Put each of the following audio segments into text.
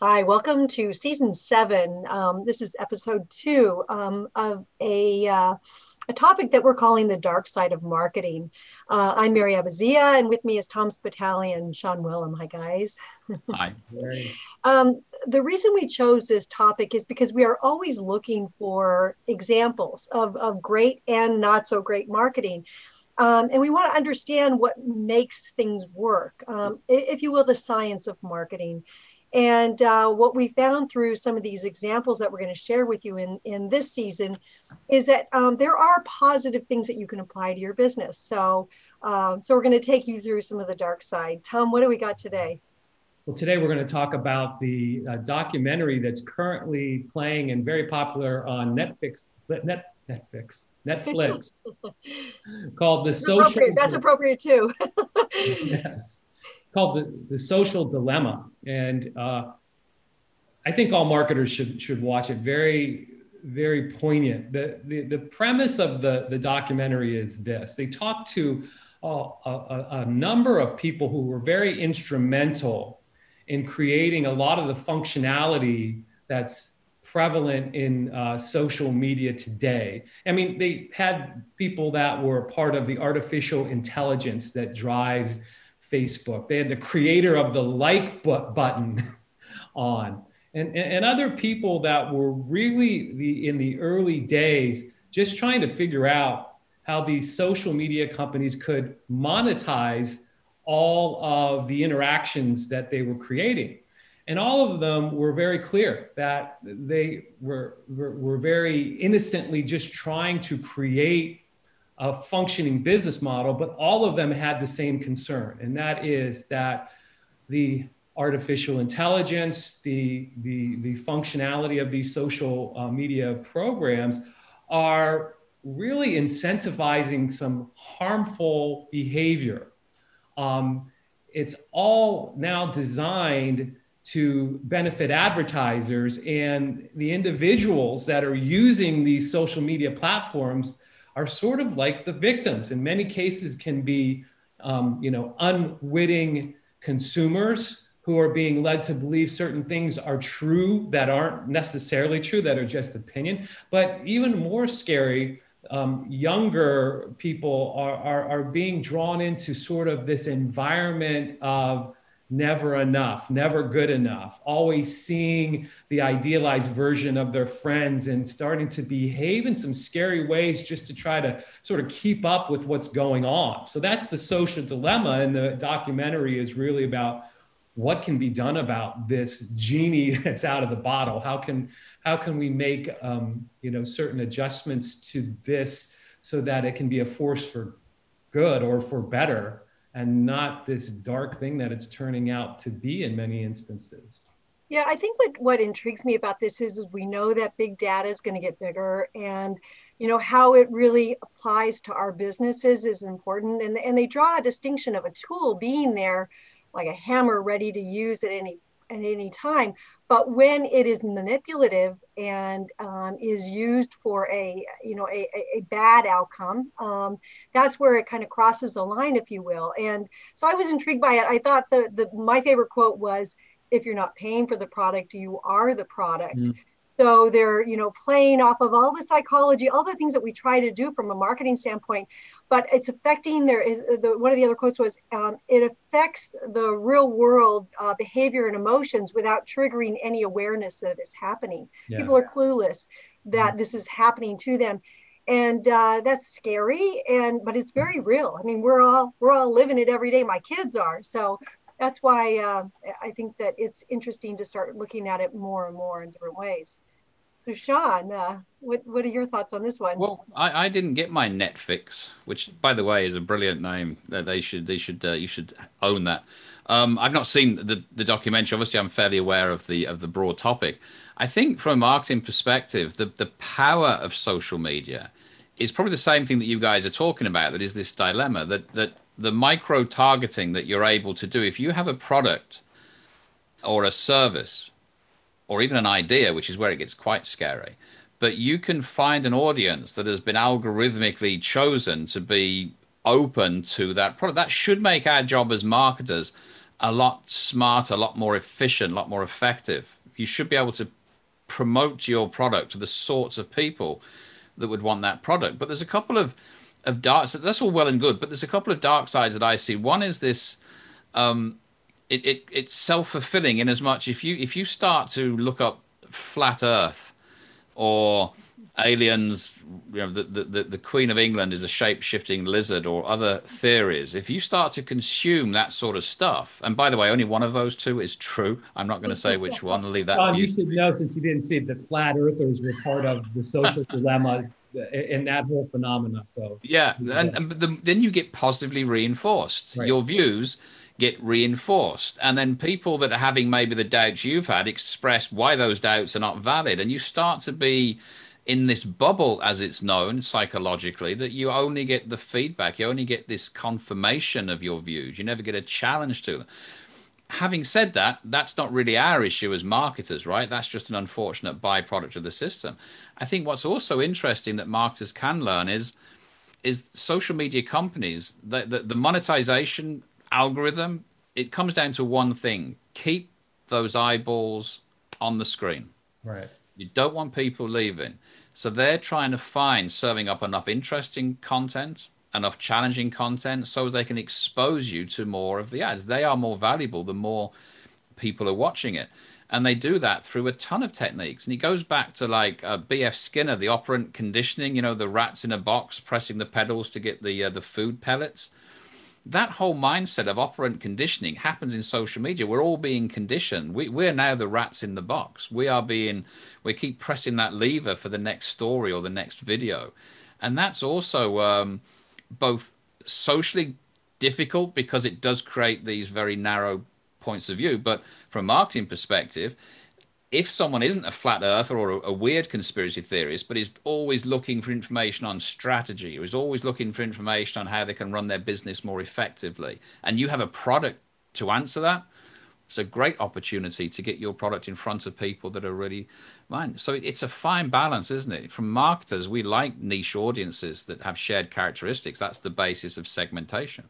Hi, welcome to season seven. Um, this is episode two um, of a, uh, a topic that we're calling the dark side of marketing. Uh, I'm Mary Abbazia, and with me is Tom Spitale and Sean Willem. Hi, guys. Hi. um, the reason we chose this topic is because we are always looking for examples of, of great and not so great marketing. Um, and we want to understand what makes things work, um, if you will, the science of marketing. And uh, what we found through some of these examples that we're going to share with you in, in this season is that um, there are positive things that you can apply to your business. So, um, so we're going to take you through some of the dark side. Tom, what do we got today? Well, today we're going to talk about the uh, documentary that's currently playing and very popular on Netflix. Net, Netflix. Netflix called the that's social. Appropriate. That's appropriate too. yes called the, the social dilemma. And uh, I think all marketers should, should watch it. Very, very poignant. The, the, the premise of the, the documentary is this they talk to uh, a, a number of people who were very instrumental in creating a lot of the functionality that's prevalent in uh, social media today. I mean, they had people that were part of the artificial intelligence that drives Facebook. They had the creator of the like button on. And, and, other people that were really the, in the early days just trying to figure out how these social media companies could monetize all of the interactions that they were creating. And all of them were very clear that they were, were, were very innocently just trying to create a functioning business model, but all of them had the same concern, and that is that the artificial intelligence, the, the, the functionality of these social uh, media programs are really incentivizing some harmful behavior. Um, it's all now designed to benefit advertisers and the individuals that are using these social media platforms are sort of like the victims. In many cases, can be um, you know unwitting consumers who are being led to believe certain things are true that aren't necessarily true, that are just opinion. But even more scary, um, younger people are, are, are being drawn into sort of this environment of never enough, never good enough, always seeing the idealized version of their friends and starting to behave in some scary ways just to try to sort of keep up with what's going on. So that's the social dilemma. And the documentary is really about what can be done about this genie that's out of the bottle. How can, how can we make um, you know, certain adjustments to this so that it can be a force for good or for better and not this dark thing that it's turning out to be in many instances. Yeah, I think what, what intrigues me about this is, is we know that big data is going to get bigger and you know how it really applies to our businesses is important and, and they draw a distinction of a tool being there like a hammer ready to use at any at any time. But when it is manipulative and um, is used for a, you know, a, a bad outcome, um, that's where it kind of crosses the line, if you will. And so I was intrigued by it. I thought the, the my favorite quote was, "If you're not paying for the product, you are the product." Mm. So they're, you know, playing off of all the psychology, all the things that we try to do from a marketing standpoint, but it's affecting their. Is the one of the other quotes was, um, "It affects the real world uh, behavior and emotions without triggering any awareness that it's happening. Yeah. People are clueless that mm-hmm. this is happening to them." and uh, that's scary and but it's very real i mean we're all we're all living it every day my kids are so that's why uh, i think that it's interesting to start looking at it more and more in different ways so Sean, uh, what what are your thoughts on this one? Well, I, I didn't get my Netflix, which by the way is a brilliant name. That they should they should uh, you should own that. Um, I've not seen the the documentary. Obviously, I'm fairly aware of the of the broad topic. I think from a marketing perspective, the the power of social media is probably the same thing that you guys are talking about. That is this dilemma that that the micro targeting that you're able to do. If you have a product or a service or even an idea, which is where it gets quite scary. But you can find an audience that has been algorithmically chosen to be open to that product. That should make our job as marketers a lot smarter, a lot more efficient, a lot more effective. You should be able to promote your product to the sorts of people that would want that product. But there's a couple of of dark. That's all well and good, but there's a couple of dark sides that I see. One is this. Um, it, it it's self fulfilling in as much if you if you start to look up flat Earth or aliens, you know, the, the, the Queen of England is a shape shifting lizard or other theories, if you start to consume that sort of stuff, and by the way, only one of those two is true. I'm not going to say which one. I'll leave that well, you. you. should know since you didn't see that flat earthers were part of the social dilemma in that whole phenomena. So yeah, and, and the, then you get positively reinforced. Right. Your views get reinforced. And then people that are having maybe the doubts you've had express why those doubts are not valid. And you start to be in this bubble, as it's known psychologically, that you only get the feedback, you only get this confirmation of your views. You never get a challenge to them. Having said that, that's not really our issue as marketers, right? That's just an unfortunate byproduct of the system. I think what's also interesting that marketers can learn is is social media companies the, the, the monetization algorithm it comes down to one thing keep those eyeballs on the screen right you don't want people leaving so they're trying to find serving up enough interesting content, enough challenging content, so as they can expose you to more of the ads. They are more valuable the more people are watching it. And they do that through a ton of techniques. And it goes back to like uh, B.F. Skinner, the operant conditioning, you know, the rats in a box pressing the pedals to get the, uh, the food pellets that whole mindset of operant conditioning happens in social media. We're all being conditioned. We, we're now the rats in the box. We are being, we keep pressing that lever for the next story or the next video. And that's also um, both socially difficult because it does create these very narrow points of view. But from a marketing perspective, if someone isn't a flat earther or a, a, weird conspiracy theorist, but is always looking for information on strategy, or is always looking for information on how they can run their business more effectively, and you have a product to answer that, it's a great opportunity to get your product in front of people that are really mine. So it's a fine balance, isn't it? From marketers, we like niche audiences that have shared characteristics. That's the basis of segmentation.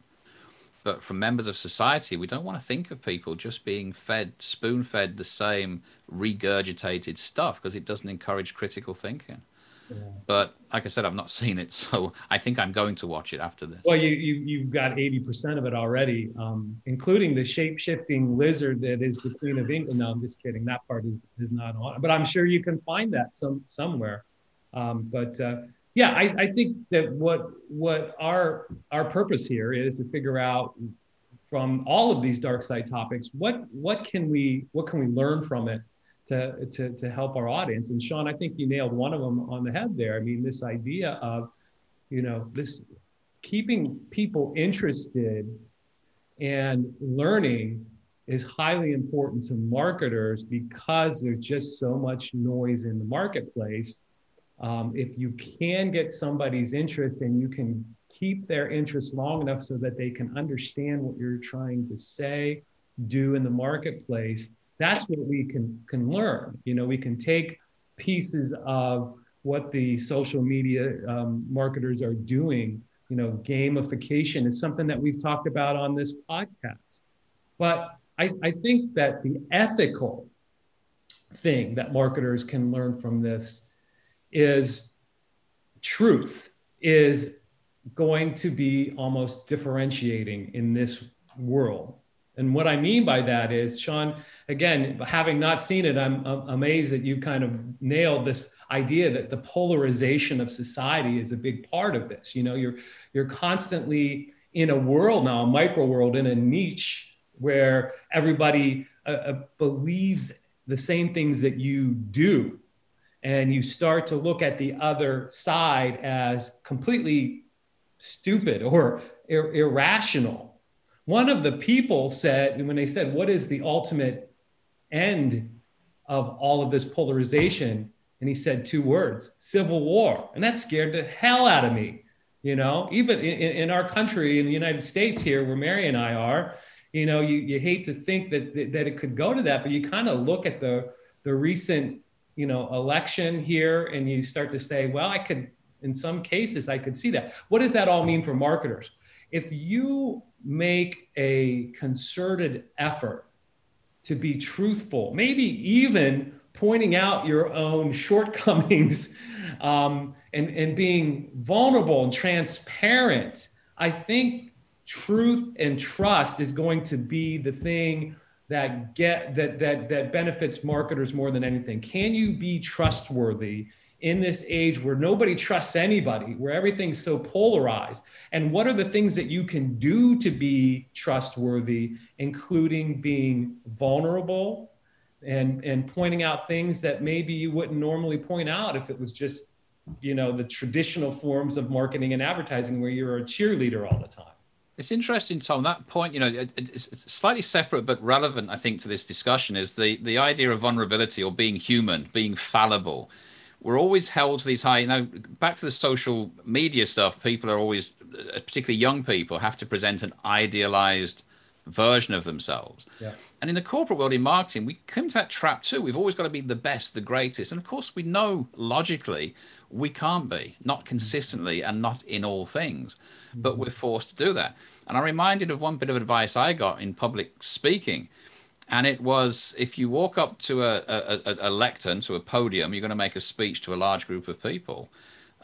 But from members of society, we don't want to think of people just being fed, spoon fed the same regurgitated stuff because it doesn't encourage critical thinking. Yeah. But like I said, I've not seen it, so I think I'm going to watch it after this. Well, you, you you've got 80% of it already, um, including the shape shifting lizard that is the Queen of England. No, I'm just kidding. That part is is not on, but I'm sure you can find that some somewhere. Um, but uh, yeah, I, I think that what what our our purpose here is to figure out from all of these dark side topics what what can we what can we learn from it to, to, to help our audience? And sean i think you nailed one of them on the head there. I mean this idea of you know this keeping people interested and learning is highly important to marketers because there's just so much noise in the marketplace um, if you can get somebody's interest and you can keep their interest long enough so that they can understand what you're trying to say, do in the marketplace, that's what we can can learn. You know, we can take pieces of what the social media um, marketers are doing. You know, gamification is something that we've talked about on this podcast. But I, I think that the ethical thing that marketers can learn from this is truth is going to be almost differentiating in this world. And what I mean by that is, Sean, again, having not seen it, I'm, I'm amazed that you kind of nailed this idea that the polarization of society is a big part of this. You know, you're you're constantly in a world now, a micro world, in a niche where everybody uh, uh believes the same things that you do and you start to look at the other side as completely stupid or ir- irrational. One of the people said, when they said, What is the ultimate end of all of this polarization? And he said two words civil war. And that scared the hell out of me. You know, even in, in our country, in the United States here, where Mary and I are, you know, you, you hate to think that, that it could go to that, but you kind of look at the, the recent you know election here and you start to say well i could in some cases i could see that. What does that all mean for marketers? If you make a concerted effort to be truthful, maybe even pointing out your own shortcomings um, and, and being vulnerable and transparent, I think truth and trust is going to be the thing that get that that that benefits marketers more than anything. Can you be trustworthy in this age where nobody trusts anybody, where everything's so polarized? And what are the things that you can do to be trustworthy, including being vulnerable and, and pointing out things that maybe you wouldn't normally point out if it was just, you know, the traditional forms of marketing and advertising where you're a cheerleader all the time. It's interesting, Tom. That point, you know, it's slightly separate but relevant, I think, to this discussion is the the idea of vulnerability or being human, being fallible we're always held to these high. You know, back to the social media stuff. People are always, uh, particularly young people, have to present an idealized version of themselves. Yeah. And in the corporate world, in marketing, we come to that trap too. We've always got to be the best, the greatest, and of course, we know logically we can't be, not consistently, and not in all things. But we're forced to do that. And I'm reminded of one bit of advice I got in public speaking and it was if you walk up to a, a, a, lectern, to a podium, you're going to make a speech to a large group of people.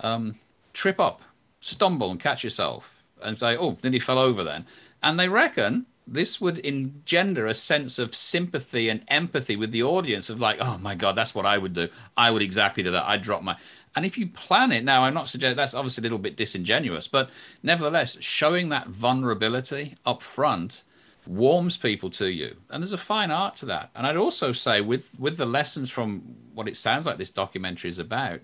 Um, trip up, stumble, and catch yourself, and say, "Oh, nearly fell over." Then, and they reckon this would engender a sense of sympathy and empathy with the audience of like, "Oh my God, that's what I would do. I would exactly do that. I'd drop my." And if you plan it now, I'm not suggesting that's obviously a little bit disingenuous, but nevertheless, showing that vulnerability up front warms people to you. And there's a fine art to that. And i'd also say with with the lessons from what it sounds like this documentary is about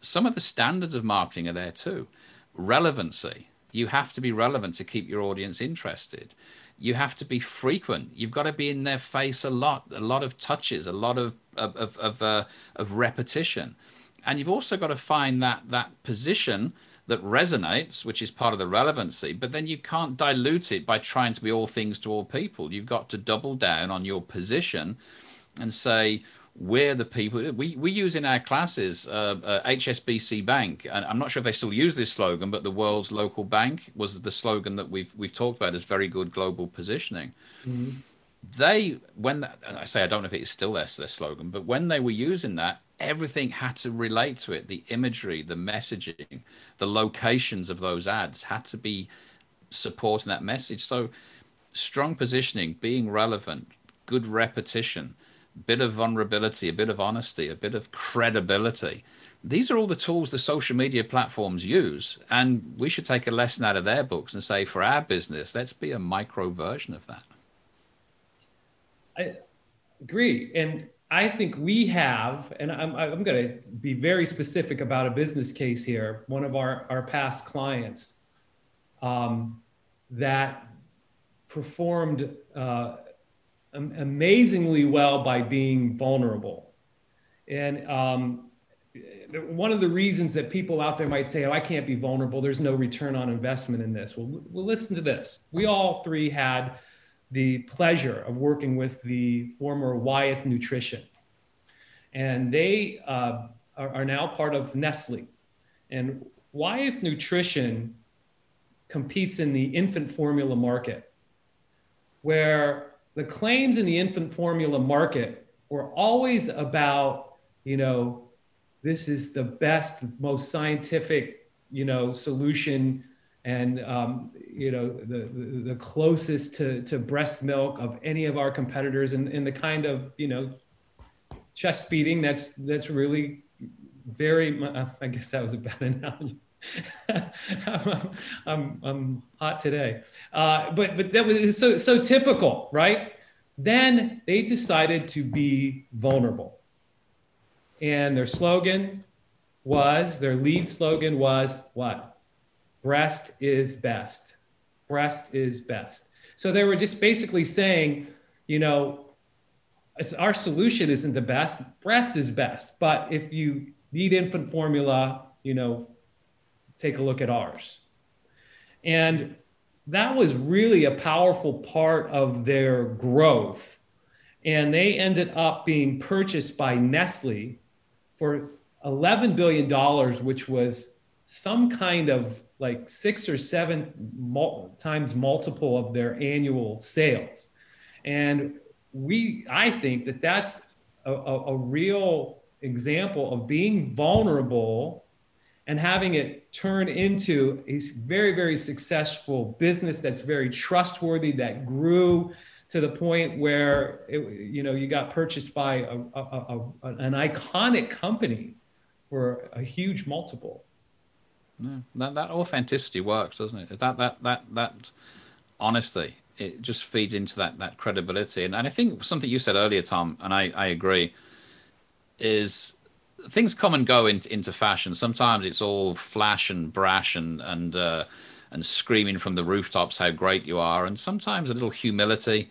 some of the standards of marketing are there too. Relevancy. You have to be relevant to keep your audience interested. You have to be frequent. You've got to be in their face a lot. A lot of touches a lot of of of, uh, of repetition and you've also got to find that that position that resonates, which is part of the relevancy, but then you can't dilute it by trying to be all things to all people. You've got to double down on your position and say, we're the people we, we use in our classes uh, uh, hsbc bank and i'm not sure if they still use this slogan but the world's local bank was the slogan that we've we've talked about as very good global positioning mm-hmm. they when that, i say i don't know if it is still their, their slogan but when they were using that everything had to relate to it. The imagery the messaging the locations of those ads had to be supporting that message. So strong positioning being relevant good repetition bit of vulnerability a bit of honesty a bit of credibility. These are all the tools the social media platforms use and we should take a lesson out of their books and say for our business let's be a micro version of that. I agree and I think we have, and I'm, I'm going to be very specific about a business case here. One of our, our past clients um, that performed uh, amazingly well by being vulnerable. And um, one of the reasons that people out there might say, oh, I can't be vulnerable, there's no return on investment in this. Well, well listen to this. We all three had the pleasure of working with the former Wyeth Nutrition. And they uh, are, are now part of Nestle. And Wyeth Nutrition competes in the infant formula market, where the claims in the infant formula market were always about, you know, this is the best, most scientific, you know, solution and um, you know the, the, closest to, to breast milk of any of our competitors and, and the kind of you know chest beating that's that's really very i guess that was a bad analogy. I'm, I'm, I'm, hot today. Uh, but but that was so so typical right? Then they decided to be vulnerable. And their slogan was their lead slogan was what breast is best. Breast is best. So they were just basically saying, you know, it's our solution isn't the best. Breast is best. But if you need infant formula, you know, take a look at ours. And that was really a powerful part of their growth. And they ended up being purchased by Nestle for $11 billion, which was some kind of like six or seven mul- times multiple of their annual sales. And we, I think that that's a, a, a real example of being vulnerable and having it turn into a very, very successful business that's very trustworthy, that grew to the point where it, you know you got purchased by a, a, a, an iconic company for a huge multiple. No, that that authenticity works, doesn't it? That that that that honesty it just feeds into that that credibility. And, and I think something you said earlier, Tom, and I, I agree, is things come and go in, into fashion. Sometimes it's all flash and brash and and uh, and screaming from the rooftops how great you are, and sometimes a little humility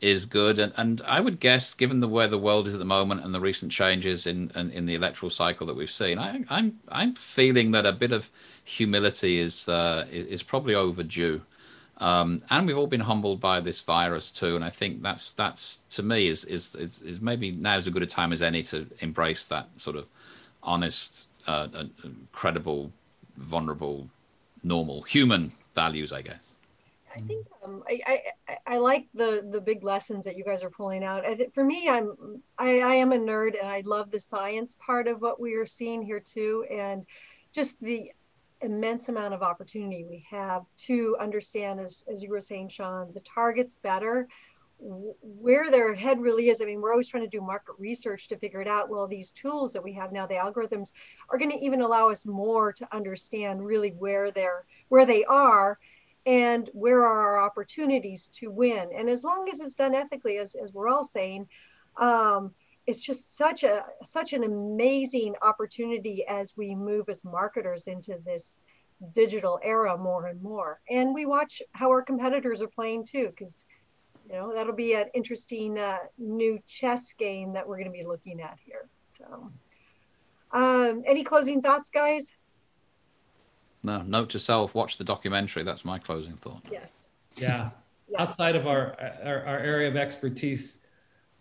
is good. And, and I would guess, given the where the world is at the moment and the recent changes in in, in the electoral cycle that we've seen, I, am I'm, I'm feeling that a bit of humility is uh, is probably overdue. Um, and we've all been humbled by this virus too, and I think that's that's to me is is is, is maybe now as good a time as any to embrace that sort of honest, uh, uh, credible, vulnerable, normal human values, I guess. I think um, I, I, I like the the big lessons that you guys are pulling out. For me, I'm I, I am a nerd and I love the science part of what we are seeing here too, and just the immense amount of opportunity we have to understand, as as you were saying, Sean, the targets better, where their head really is. I mean, we're always trying to do market research to figure it out. Well, these tools that we have now, the algorithms, are going to even allow us more to understand really where they're where they are and where are our opportunities to win? And as long as it's done ethically as, as we're all saying um, it's just such a such an amazing opportunity as we move as marketers into this digital era more and more. And we watch how our competitors are playing too because you know that'll be an interesting uh, new chess game that we're going to be looking at here so. Um, any closing thoughts guys no, note to self: watch the documentary. That's my closing thought. Yes. Yeah. yes. Outside of our, our, our area of expertise,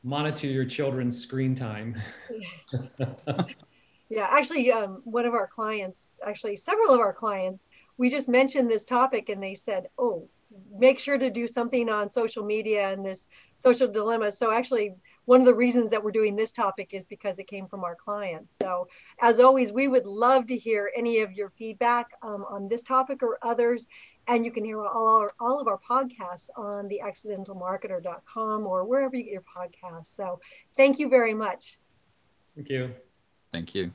monitor your children's screen time. yeah, actually, um, one of our clients, actually several of our clients, we just mentioned this topic and they said, "Oh, make sure to do something on social media and this social dilemma." So actually, one of the reasons that we're doing this topic is because it came from our clients. So as always, we would love to hear any of your feedback um, on this topic or others. And you can hear all, our, all of our podcasts on the accidentalmarketer.com or wherever you get your podcasts. So thank you very much. Thank you. Thank you.